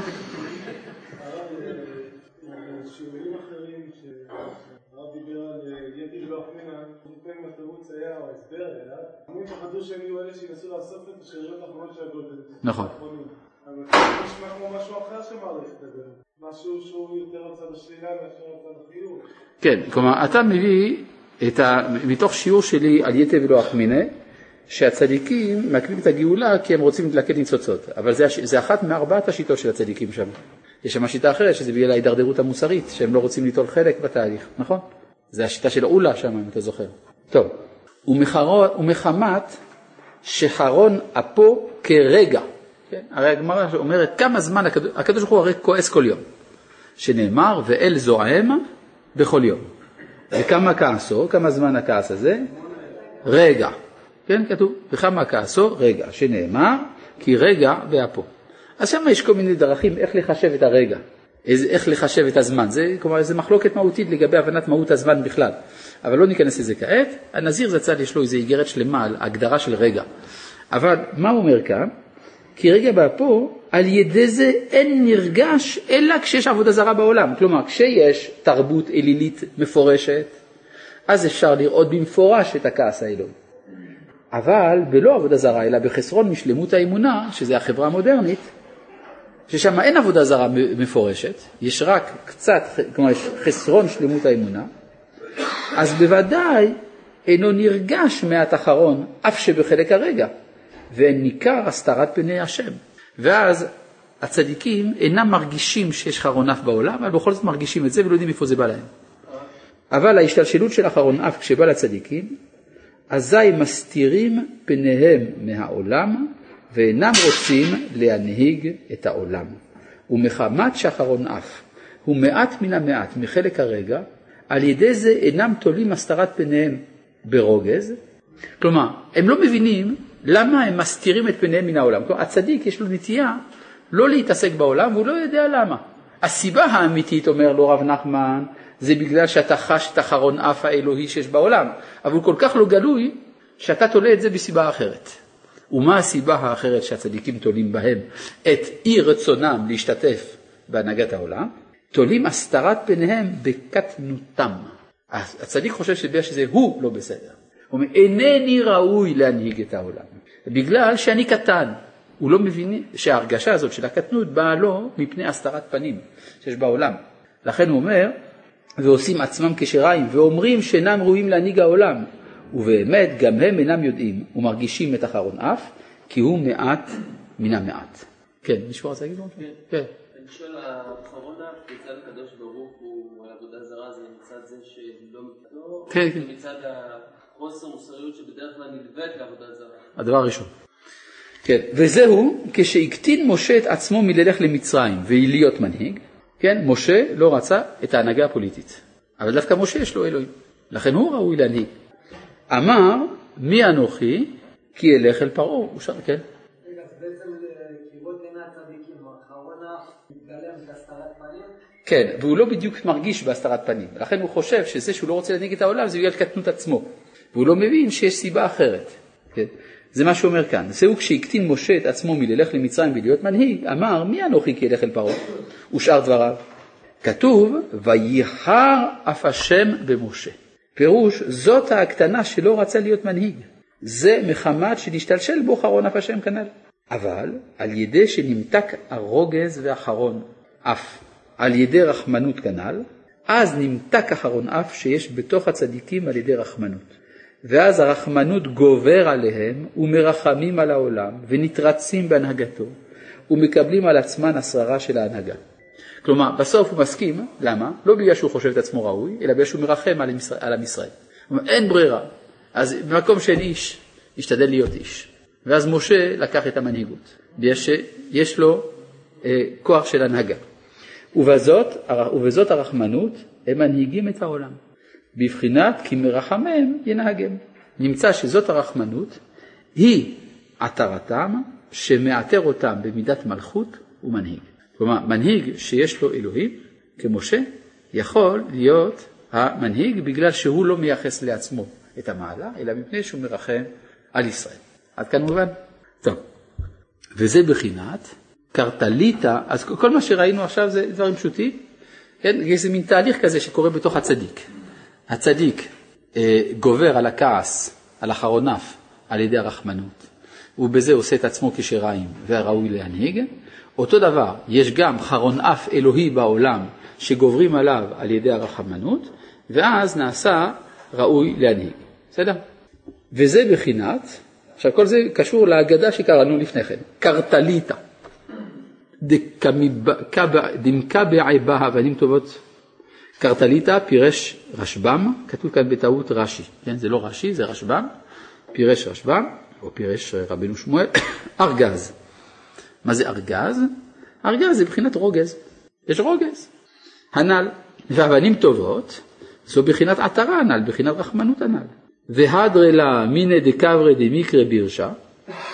נכון. אבל זה נשמע כמו משהו אחר שמעריך את זה, משהו שהוא יותר הצד השלילה מאשר הצד החיוב. כן, כלומר אתה מביא את ה... מתוך שיעור שלי על יתר ולא אחמינא, שהצדיקים מעכבים את הגאולה כי הם רוצים להתלכד ניצוצות, אבל זה, זה אחת מארבעת השיטות של הצדיקים שם. יש שם שיטה אחרת שזה בגלל ההידרדרות המוסרית, שהם לא רוצים ליטול חלק בתהליך, נכון? זה השיטה של אולה שם, אם אתה זוכר. טוב, ומחמת שחרון אפו כרגע, כן? הרי הגמרא אומרת כמה זמן הקדוש, ברוך הוא הרי כועס כל יום, שנאמר ואל זועם בכל יום. וכמה כעסו, כמה זמן הכעס הזה? רגע. כן, כתוב, וכמה כעסו? רגע, שנאמר כי רגע באפו. אז שם יש כל מיני דרכים איך לחשב את הרגע, איך לחשב את הזמן, זה כלומר זה מחלוקת מהותית לגבי הבנת מהות הזמן בכלל, אבל לא ניכנס לזה כעת, הנזיר זצ"ל יש לו איזו איגרת שלמה על הגדרה של רגע, אבל מה הוא אומר כאן? כי רגע באפו, על ידי זה אין נרגש אלא כשיש עבודה זרה בעולם. כלומר, כשיש תרבות אלילית מפורשת, אז אפשר לראות במפורש את הכעס האלוהי. אבל בלא עבודה זרה, אלא בחסרון משלמות האמונה, שזה החברה המודרנית, ששם אין עבודה זרה מפורשת, יש רק קצת, כלומר יש חסרון שלמות האמונה, אז בוודאי אינו נרגש מעט אחרון, אף שבחלק הרגע. וניכר הסתרת פני השם. ואז הצדיקים אינם מרגישים שיש חרון אף בעולם, אבל בכל זאת מרגישים את זה ולא יודעים איפה זה בא להם. אבל ההשתלשלות של החרון אף כשבא לצדיקים, אזי מסתירים פניהם מהעולם ואינם רוצים להנהיג את העולם. ומחמת שאחרון אף הוא מעט מן המעט מחלק הרגע, על ידי זה אינם תולים הסתרת פניהם ברוגז. כלומר, הם לא מבינים למה הם מסתירים את פניהם מן העולם? כלומר, הצדיק יש לו נטייה לא להתעסק בעולם והוא לא יודע למה. הסיבה האמיתית, אומר לו רב נחמן, זה בגלל שאתה חש את החרון אף האלוהי שיש בעולם, אבל הוא כל כך לא גלוי, שאתה תולה את זה בסיבה אחרת. ומה הסיבה האחרת שהצדיקים תולים בהם את אי רצונם להשתתף בהנהגת העולם? תולים הסתרת פניהם בקטנותם. הצדיק חושב שבגלל שזה הוא לא בסדר. הוא אומר, אינני ראוי להנהיג את העולם, בגלל שאני קטן. הוא לא מבין שההרגשה הזאת של הקטנות באה לו מפני הסתרת פנים שיש בעולם. לכן הוא אומר, ועושים עצמם כשריים, ואומרים שאינם ראויים להנהיג העולם, ובאמת גם הם אינם יודעים ומרגישים את אחרון אף, כי הוא מעט מן המעט. כן, מישהו רוצה להגיד משהו? כן. האחרון אף מצד הקדוש ברוך הוא על עבודה זרה, זה מצד זה שלא מתנדור, כן, כן. מצד החוסר מוסריות שבדרך כלל נלווית לעבודה זרה. הדבר הראשון. כן, וזהו כשהקטין משה את עצמו מללך למצרים ולהיות מנהיג, כן, משה לא רצה את ההנהגה הפוליטית, אבל דווקא משה יש לו אלוהים, לכן הוא ראוי להנהיג. אמר, מי אנוכי? כי אלך אל פרעה, הוא שר, כן. רגע, אז בעצם אה, כראות עיני הצדיקים, האחרון כן, והוא לא בדיוק מרגיש בהסתרת פנים, לכן הוא חושב שזה שהוא לא רוצה להנהיג את העולם זה בגלל קטנות עצמו, והוא לא מבין שיש סיבה אחרת. כן? זה מה שאומר כאן, זהו כשהקטין משה את עצמו מללך למצרים ולהיות מנהיג, אמר מי אנוכי כי אלך אל פרעה, ושאר דבריו. כתוב וייחר אף השם במשה, פירוש זאת ההקטנה שלא רצה להיות מנהיג, זה מחמת שנשתלשל בו חרון אף השם כנ"ל, אבל על ידי שנמתק הרוגז והחרון אף על ידי רחמנות כנ"ל, אז נמתק אחרון אף שיש בתוך הצדיקים על ידי רחמנות. ואז הרחמנות גובר עליהם ומרחמים על העולם ונתרצים בהנהגתו ומקבלים על עצמן השררה של ההנהגה. כלומר, בסוף הוא מסכים, למה? לא בגלל שהוא חושב את עצמו ראוי, אלא בגלל שהוא מרחם על, עם ישראל. אין ברירה, אז במקום שאין איש, ישתדל להיות איש. ואז משה לקח את המנהיגות, שיש לו אה, כוח של הנהגה. ובזאת, ובזאת הרחמנות הם מנהיגים את העולם. בבחינת כי מרחמם ינהגם. נמצא שזאת הרחמנות היא עטרתם שמעטר אותם במידת מלכות ומנהיג. כלומר, מנהיג שיש לו אלוהים, כמשה, יכול להיות המנהיג בגלל שהוא לא מייחס לעצמו את המעלה, אלא מפני שהוא מרחם על ישראל. עד כאן מובן? טוב. וזה בחינת קרטליטה, אז כל מה שראינו עכשיו זה דברים פשוטים, כן? יש איזה מין תהליך כזה שקורה בתוך הצדיק. הצדיק אה, גובר על הכעס, על אחרונף, על ידי הרחמנות, ובזה עושה את עצמו כשריים והראוי להנהיג. אותו דבר, יש גם חרון אף אלוהי בעולם שגוברים עליו על ידי הרחמנות, ואז נעשה ראוי להנהיג. בסדר? וזה בחינת, עכשיו כל זה קשור להגדה שקראנו לפני כן, קרטליטה. דמקבעי בה אבנים טובות קרטליטה פירש רשב"ם, כתוב כאן בטעות רש"י, כן? זה לא רש"י, זה רשב"ם, פירש רשב"ם, או פירש רבינו שמואל, ארגז. מה זה ארגז? ארגז זה מבחינת רוגז, יש רוגז. הנ"ל, ואבנים טובות, זו בחינת עטרה הנ"ל, בחינת רחמנות הנ"ל. והדרה לה מינא דקברי דמיקרא בירשה,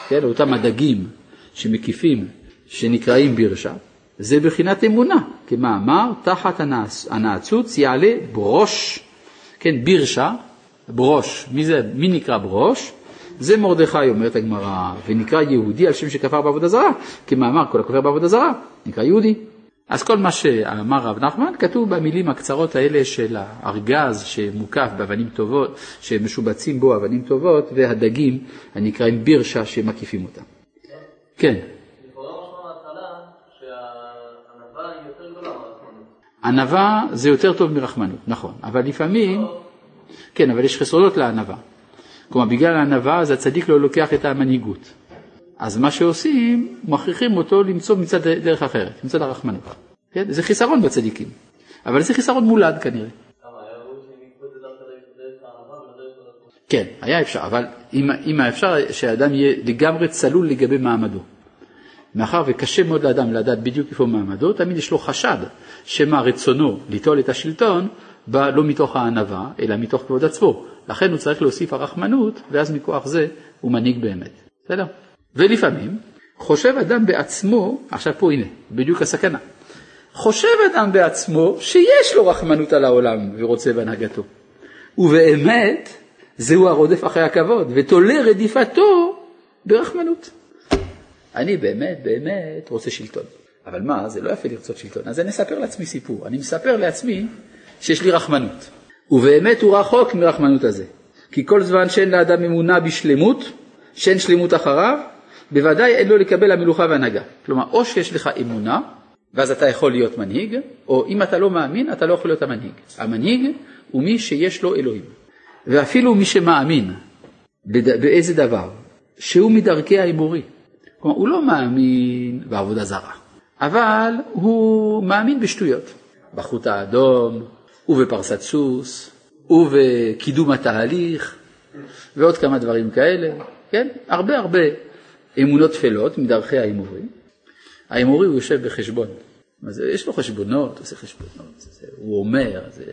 כן, אותם הדגים שמקיפים, שנקראים בירשה, זה בחינת אמונה, כמאמר תחת הנעצוץ יעלה ברוש, כן, בירשה, ברוש, מי, זה, מי נקרא ברוש? זה מרדכי, אומרת הגמרא, ונקרא יהודי על שם שכפר בעבודה זרה, כמאמר כל הכופר בעבודה זרה, נקרא יהודי. אז כל מה שאמר רב נחמן כתוב במילים הקצרות האלה של הארגז שמוקף באבנים טובות, שמשובצים בו אבנים טובות, והדגים הנקראים בירשה שמקיפים אותם. כן. ענווה זה יותר טוב מרחמנות, נכון, אבל לפעמים, כן, אבל יש חסרונות לענווה. כלומר, בגלל הענווה אז הצדיק לא לוקח את המנהיגות. אז מה שעושים, מכריחים אותו למצוא מצד דרך אחרת, מצד הרחמנות. כן? זה חיסרון בצדיקים, אבל זה חיסרון מולד כנראה. כן, היה אפשר, אבל אם, אם אפשר שהאדם יהיה לגמרי צלול לגבי מעמדו. מאחר וקשה מאוד לאדם לדעת בדיוק איפה מעמדו, תמיד יש לו חשד שמא רצונו ליטול את השלטון בא לא מתוך הענווה, אלא מתוך כבוד עצמו. לכן הוא צריך להוסיף הרחמנות, ואז מכוח זה הוא מנהיג באמת. בסדר? ולפעמים חושב אדם בעצמו, עכשיו פה הנה, בדיוק הסכנה, חושב אדם בעצמו שיש לו רחמנות על העולם ורוצה בהנהגתו. ובאמת, זהו הרודף אחרי הכבוד, ותולה רדיפתו ברחמנות. אני באמת באמת רוצה שלטון. אבל מה, זה לא יפה לרצות שלטון. אז אני אספר לעצמי סיפור. אני מספר לעצמי שיש לי רחמנות. ובאמת הוא רחוק מרחמנות הזה. כי כל זמן שאין לאדם אמונה בשלמות, שאין שלמות אחריו, בוודאי אין לו לקבל המלוכה והנהגה. כלומר, או שיש לך אמונה, ואז אתה יכול להיות מנהיג, או אם אתה לא מאמין, אתה לא יכול להיות המנהיג. המנהיג הוא מי שיש לו אלוהים. ואפילו מי שמאמין באיזה דבר, שהוא מדרכי האמורי. כלומר, הוא לא מאמין בעבודה זרה, אבל הוא מאמין בשטויות. בחוט האדום, ובפרסת סוס, ובקידום התהליך, ועוד כמה דברים כאלה, כן? הרבה הרבה אמונות טפלות מדרכי האמורי. האמורי הוא יושב בחשבון. אז יש לו חשבונות, עושה חשבונות, זה, הוא אומר, זה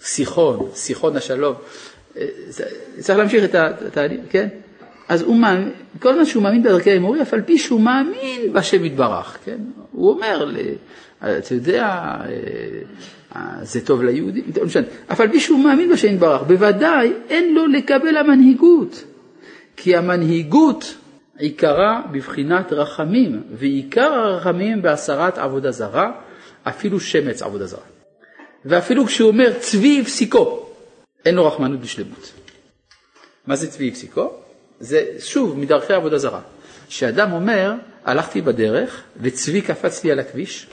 סיחון, סיחון השלום. אה, צריך להמשיך את התהליך, כן? אז הוא מאמין, כל זמן שהוא מאמין בדרכי האמורי, אף על פי שהוא מאמין בשם יתברך, כן? הוא אומר, אתה יודע, אה, אה, זה טוב ליהודים, לא משנה, אף על פי שהוא מאמין בשם יתברך, בוודאי אין לו לקבל המנהיגות, כי המנהיגות עיקרה בבחינת רחמים, ועיקר הרחמים בהסרת עבודה זרה, אפילו שמץ עבודה זרה. ואפילו כשהוא אומר צבי הפסיקו, אין לו רחמנות בשלמות. מה זה צבי הפסיקו? זה שוב מדרכי עבודה זרה. שאדם אומר, הלכתי בדרך וצבי קפץ לי על הכביש,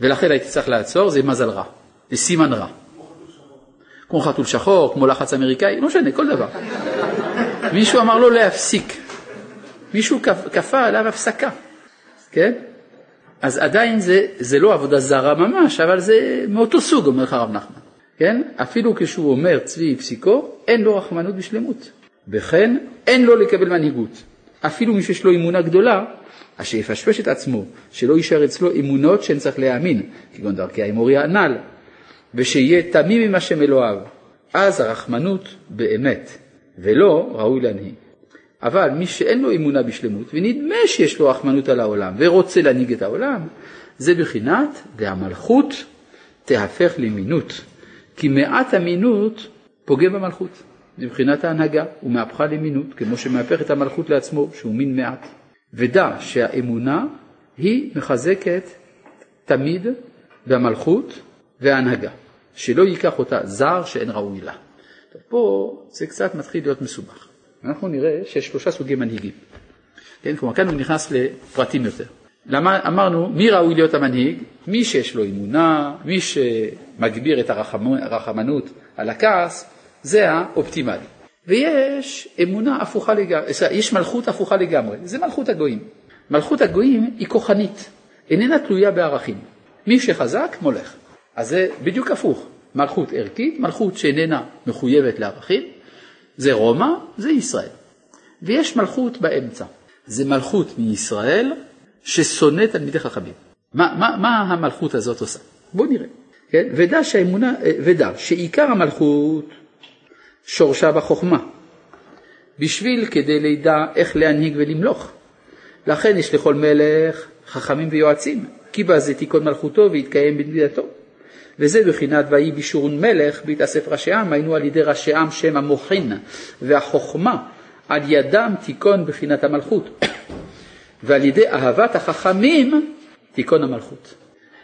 ולכן הייתי צריך לעצור, זה מזל רע, זה סימן רע. כמו חתול שחור, כמו לחץ אמריקאי, לא משנה, כל דבר. מישהו אמר לו להפסיק. מישהו כפה עליו הפסקה, כן? אז עדיין זה, זה לא עבודה זרה ממש, אבל זה מאותו סוג, אומר לך הרב נחמן, כן? אפילו כשהוא אומר צבי פסיקו, אין לו רחמנות בשלמות. וכן, אין לו לקבל מנהיגות. אפילו מי שיש לו אמונה גדולה, אשר יפשפש את עצמו, שלא יישאר אצלו אמונות שאין צריך להאמין, כגון דרכי האמורי הנ"ל, ושיהיה תמים עם השם אלוהיו, אז הרחמנות באמת, ולא ראוי להנהיג. אבל מי שאין לו אמונה בשלמות ונדמה שיש לו רחמנות על העולם ורוצה להנהיג את העולם, זה בחינת והמלכות תהפך למינות, כי מעט אמינות פוגם במלכות. מבחינת ההנהגה, הוא מהפכה למינות, כמו שמהפך את המלכות לעצמו, שהוא מין מעט. ודע שהאמונה היא מחזקת תמיד במלכות וההנהגה, שלא ייקח אותה זר שאין ראוי לה. פה זה קצת מתחיל להיות מסובך. אנחנו נראה שיש שלושה סוגי מנהיגים. כן, כלומר כאן הוא נכנס לפרטים יותר. למה אמרנו מי ראוי להיות המנהיג? מי שיש לו אמונה, מי שמגביר את הרחמנות על הכעס, זה האופטימלי. ויש אמונה הפוכה לגמרי, יש מלכות הפוכה לגמרי, זה מלכות הגויים. מלכות הגויים היא כוחנית, איננה תלויה בערכים. מי שחזק מולך. אז זה בדיוק הפוך, מלכות ערכית, מלכות שאיננה מחויבת לערכים, זה רומא, זה ישראל. ויש מלכות באמצע, זה מלכות מישראל ששונא תלמידי חכמים. מה, מה, מה המלכות הזאת עושה? בואו נראה. כן? ודע שהאמונה, אה, ודע שעיקר המלכות שורשה בחוכמה, בשביל כדי לידע איך להנהיג ולמלוך. לכן יש לכל מלך חכמים ויועצים, כי בזה תיכון מלכותו ויתקיים בנבידתו. וזה בחינת ויהי בישורון מלך בהתאסף ראשי עם, היינו על ידי ראשי עם שם המוחין והחוכמה, על ידם תיכון בחינת המלכות, ועל ידי אהבת החכמים תיכון המלכות.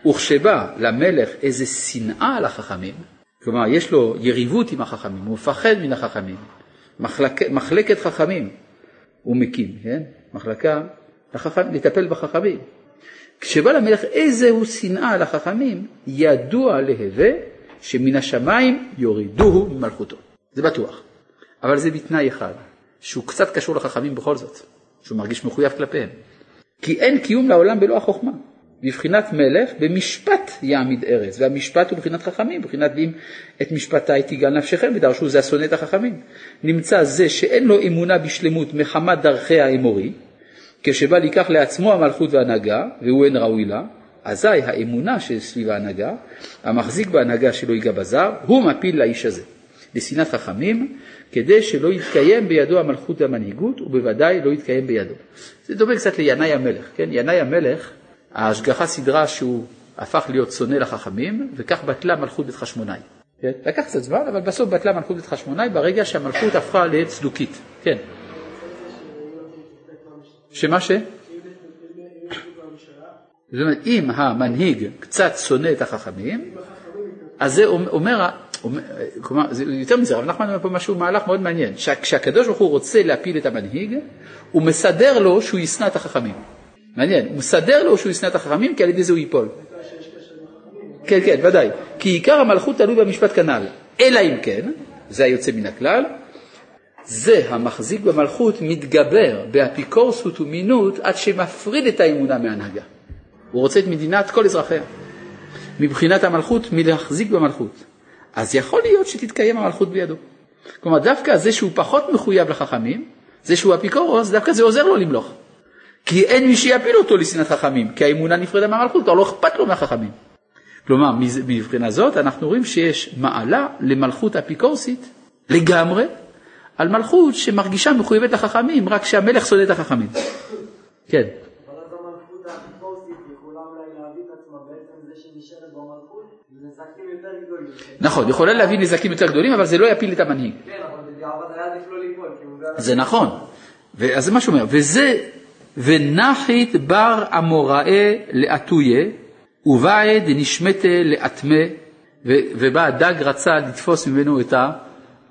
וכשבא למלך איזה שנאה על החכמים, כלומר יש לו יריבות עם החכמים, הוא מפחד מן החכמים, מחלק, מחלקת חכמים הוא מקים, כן? מחלקה לחכם, לטפל בחכמים. כשבא למלך איזהו שנאה לחכמים, ידוע להווה שמן השמיים יורידוהו ממלכותו. זה בטוח. אבל זה בתנאי אחד, שהוא קצת קשור לחכמים בכל זאת, שהוא מרגיש מחויב כלפיהם. כי אין קיום לעולם בלא החוכמה. בבחינת מלך, במשפט יעמיד ארץ, והמשפט הוא בבחינת חכמים, בבחינת ואם את משפטי תיגל נפשכם ודרשו זה השונא את החכמים. נמצא זה שאין לו אמונה בשלמות מחמת דרכי האמורי, כשבא לקח לעצמו המלכות וההנהגה, והוא אין ראוי לה, אזי האמונה שסביב ההנהגה, המחזיק בהנהגה שלא ייגע בזר, הוא מפיל לאיש הזה. לשנאת חכמים, כדי שלא יתקיים בידו המלכות והמנהיגות, ובוודאי לא יתקיים בידו. זה דומה קצת לינאי המלך, כן? ינאי המלך, ההשגחה סדרה שהוא הפך להיות שונא לחכמים, וכך בטלה מלכות בית חשמונאי. כן? לקח קצת זמן, אבל בסוף בטלה מלכות בית חשמונאי ברגע שהמלכות הפכה לצדוקית. כן. שמה ש... זאת אומרת, אם המנהיג קצת שונא את החכמים, אז זה אומר, כלומר, יותר מזה, אבל נחמן אומר פה משהו, מהלך מאוד מעניין, כשהקדוש ברוך הוא רוצה להפיל את המנהיג, הוא מסדר לו שהוא ישנא את החכמים. מעניין, הוא מסדר לו שהוא ישנא את החכמים, כי על ידי זה הוא ייפול. כן, כן, ודאי. כי עיקר המלכות תלוי במשפט כנ"ל. אלא אם כן, זה היוצא מן הכלל, זה המחזיק במלכות מתגבר באפיקורסות ומינות עד שמפריד את האמונה מהנהגה. הוא רוצה את מדינת כל אזרחיה. מבחינת המלכות, מלהחזיק במלכות. אז יכול להיות שתתקיים המלכות בידו. כלומר, דווקא זה שהוא פחות מחויב לחכמים, זה שהוא אפיקורוס, דווקא זה עוזר לו למלוך. כי אין מי שיפיל אותו לשנאת חכמים, כי האמונה נפרדה מהמלכות, כבר לא אכפת לו מהחכמים. כלומר, מבחינה זאת אנחנו רואים שיש מעלה למלכות אפיקורסית לגמרי, על מלכות שמרגישה מחויבת לחכמים, רק שהמלך שונא את החכמים. כן. נכון, יכולה להביא נזקים יותר גדולים, אבל זה לא יפיל את המנהיג. כן, אבל בדיעבד היה עדיף לא ליפול. זה נכון. אז זה מה שהוא אומר, וזה, ונחית בר אמוראי לאטויה, ובאה דנשמטה לאטמה, ובא הדג רצה לתפוס ממנו את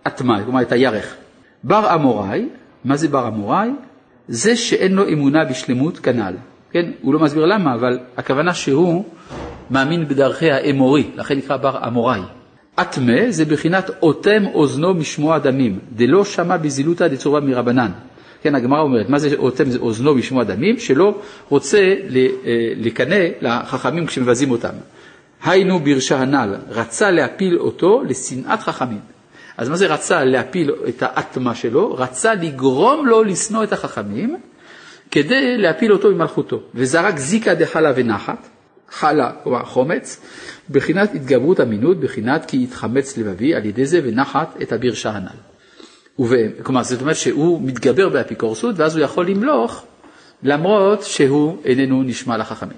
האטמה, כלומר את הירך. בר אמוראי, מה זה בר אמוראי? זה שאין לו אמונה בשלמות כנ"ל. כן, הוא לא מסביר למה, אבל הכוונה שהוא מאמין בדרכי האמורי, לכן נקרא בר אמוראי. אטמה זה בחינת אוטם אוזנו משמוע דמים, דלא שמע בזילותא דצורבה מרבנן. כן, הגמרא אומרת, מה זה אוטם זה אוזנו משמוע דמים? שלא רוצה אה, לקנא לחכמים כשמבזים אותם. היינו ברשה הנ"ל, רצה להפיל אותו לשנאת חכמים. אז מה זה רצה להפיל את האטמה שלו? רצה לגרום לו לשנוא את החכמים כדי להפיל אותו ממלכותו. וזרק זיקה דחלה ונחת, חלה, כלומר חומץ, בחינת התגברות אמינות, בחינת כי יתחמץ לבבי על ידי זה ונחת את הברשה הנ"ל. כלומר, זאת אומרת שהוא מתגבר באפיקורסות ואז הוא יכול למלוך למרות שהוא איננו נשמע לחכמים.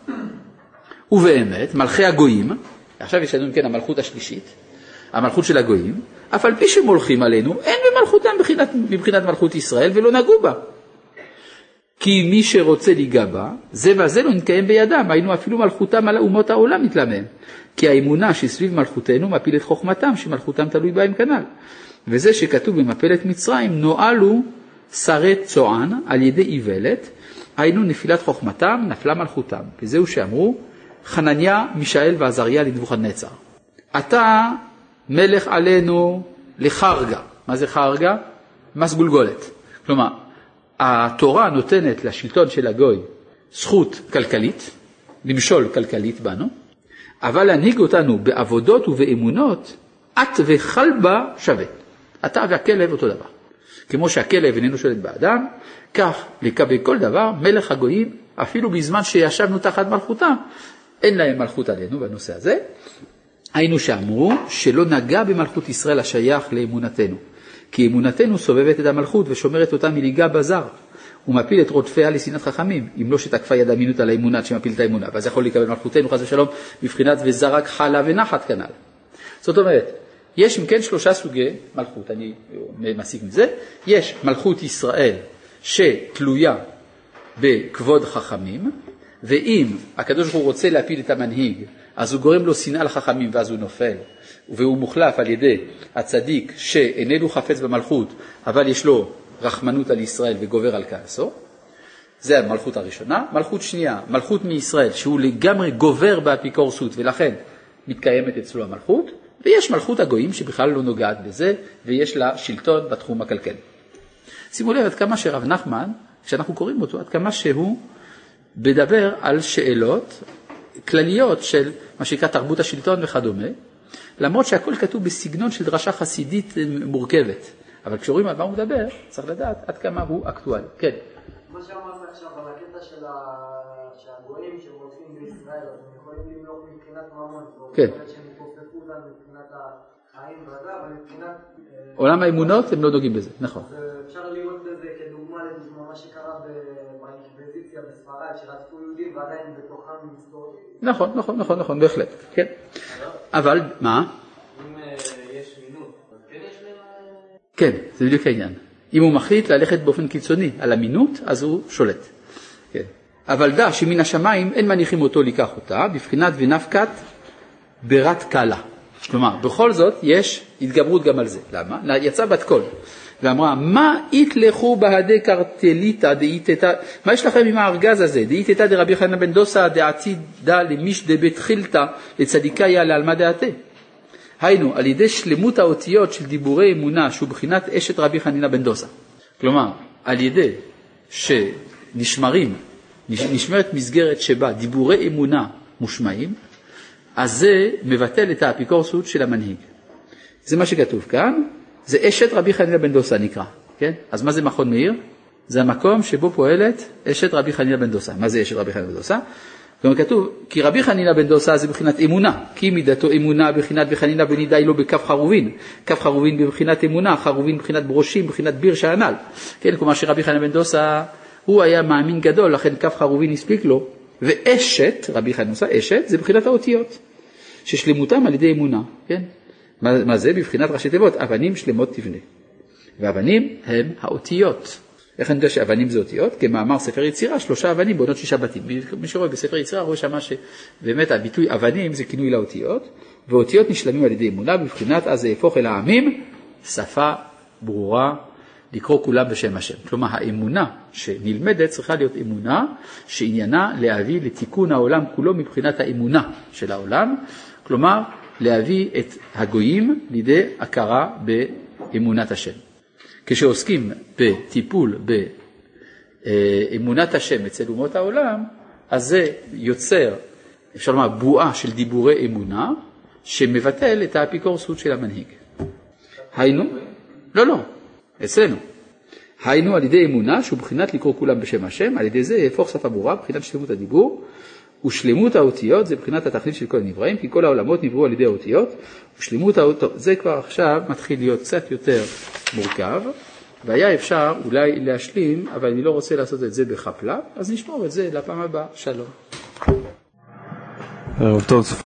ובאמת, מלכי הגויים, עכשיו יש לנו כן המלכות השלישית, המלכות של הגויים, אף על פי שמולכים עלינו, אין במלכותם מבחינת, מבחינת מלכות ישראל ולא נגעו בה. כי מי שרוצה ליגע בה, זה והזה לא נתקיים בידם, היינו אפילו מלכותם על אומות העולם מתלמם. כי האמונה שסביב מלכותנו מפיל את חוכמתם, שמלכותם תלוי בהם כנ"ל. וזה שכתוב במפלת מצרים, נועלו שרי צוען על ידי איוולת, היינו נפילת חוכמתם, נפלה מלכותם. וזהו שאמרו, חנניה, מישאל ועזריה לנבוכדנצר. אתה מלך עלינו לחרגה. מה זה חרגה? מס גולגולת. כלומר, התורה נותנת לשלטון של הגוי זכות כלכלית, למשול כלכלית בנו, אבל להנהיג אותנו בעבודות ובאמונות, את וכלבה שווה. אתה והכלב אותו דבר. כמו שהכלב איננו שולט באדם, כך לקבל כל דבר, מלך הגויים, אפילו בזמן שישבנו תחת מלכותם, אין להם מלכות עלינו בנושא הזה. היינו שאמרו שלא נגע במלכות ישראל השייך לאמונתנו, כי אמונתנו סובבת את המלכות ושומרת אותה מליגה בזר, ומפיל את רודפיה לשנאת חכמים, אם לא שתקפה יד אמינות על האמונה עד שמפיל את האמונה, ואז יכול לקבל מלכותנו חס ושלום בבחינת וזרק חלה ונחת כנ"ל. זאת אומרת, יש אם כן שלושה סוגי מלכות, אני מסיק מזה, יש מלכות ישראל שתלויה בכבוד חכמים, ואם הקדוש ברוך הוא רוצה להפיל את המנהיג, אז הוא גורם לו שנאה לחכמים ואז הוא נופל, והוא מוחלף על ידי הצדיק שאיננו חפץ במלכות, אבל יש לו רחמנות על ישראל וגובר על כעסו. זה המלכות הראשונה. מלכות שנייה, מלכות מישראל, שהוא לגמרי גובר באפיקורסות ולכן מתקיימת אצלו המלכות. ויש מלכות הגויים שבכלל לא נוגעת בזה, ויש לה שלטון בתחום הכלכלי. שימו לב עד כמה שרב נחמן, כשאנחנו קוראים אותו, עד כמה שהוא מדבר על שאלות כלליות של מה שנקרא תרבות השלטון וכדומה, למרות שהכל כתוב בסגנון של דרשה חסידית מורכבת. אבל כשרואים על מה הוא מדבר, צריך לדעת עד כמה הוא אקטואלי. כן. מה שאמרת עכשיו על הקטע של הגויים שרוצים בישראל, הם יכולים למלוך מבחינת ממון. כן. מבחינת... עולם האמונות הם לא נוגעים בזה, נכון. אפשר לראות בזה לדוגמה מה שקרה באינקוויזיציה בספרד, שרצו יהודים ועדיין בתוכם מסתורים. נכון, נכון, נכון, נכון, בהחלט, כן. אבל, מה? אם יש מינות, אז כן יש להם... כן, זה בדיוק העניין. אם הוא מחליט ללכת באופן קיצוני על אמינות, אז הוא שולט. כן. אבל דע שמן השמיים אין מניחים אותו לקח אותה, בבחינת ונפקת ברת קלה. כלומר, בכל זאת יש התגברות גם על זה. למה? יצא בת קול ואמרה, מה יתלכו בהדי קרטליתא דאיתתא, מה יש לכם עם הארגז הזה? דאיתתא דרבי חנא בן דוסא דעתידא למיש דבית חילתא לצדיקאיה לעלמא דעתה. היינו, על ידי שלמות האותיות של דיבורי אמונה שהוא בחינת אשת רבי חנינא בן דוסא. כלומר, על ידי שנשמרים, נשמרת מסגרת שבה דיבורי אמונה מושמעים, אז זה מבטל את האפיקורסות של המנהיג. זה מה שכתוב כאן, זה אשת רבי חנינא בן דוסה נקרא, כן? אז מה זה מכון מאיר? זה המקום שבו פועלת אשת רבי חנינא בן דוסה. מה זה אשת רבי חנינא בן דוסה? כלומר כתוב, כי רבי חנינא בן דוסה זה בחינת אמונה, כי מידתו אמונה בחינת וחנינא ונידאי לו בכף חרובין, כף חרובין בבחינת אמונה, חרובין בבחינת ברושים, בחינת ביר שענל, כן, כלומר שרבי חנינא בן דוסה הוא היה מאמין גדול, לכן כף חרובין הספיק לו, ואשת, רבי חנינא אשת, זה בחינת האותיות, ששלמותם על ידי אמונה, כן, מה, מה זה? בבחינת ראשי תיבות, אבנים שלמות תבנה. ואבנים הם האותיות. איך אני יודע שאבנים זה אותיות? כמאמר ספר יצירה, שלושה אבנים בונות שישה בתים. מי שרואה בספר יצירה רואה שמה שבאמת הביטוי אבנים זה כינוי לאותיות, ואותיות נשלמים על ידי אמונה, בבחינת אז זה יהפוך אל העמים שפה ברורה, לקרוא כולם בשם השם. כלומר האמונה שנלמדת צריכה להיות אמונה שעניינה להביא לתיקון העולם כולו מבחינת האמונה של העולם, כלומר להביא את הגויים לידי הכרה באמונת השם. כשעוסקים בטיפול באמונת השם אצל אומות העולם, אז זה יוצר, אפשר לומר, בועה של דיבורי אמונה, שמבטל את האפיקורסות של המנהיג. היינו, לא, לא, אצלנו. היינו על ידי אמונה שהוא בחינת לקרוא כולם בשם השם, על ידי זה יהפוך שפה ברורה, בחינת שלמות הדיבור, ושלמות האותיות זה בחינת התכלית של כל הנבראים, כי כל העולמות נבראו על ידי האותיות, ושלמות האותיות, זה כבר עכשיו מתחיל להיות קצת יותר מורכב, והיה אפשר אולי להשלים, אבל אני לא רוצה לעשות את זה בחפלה, אז נשמור את זה לפעם הבאה. שלום. ערב טוב.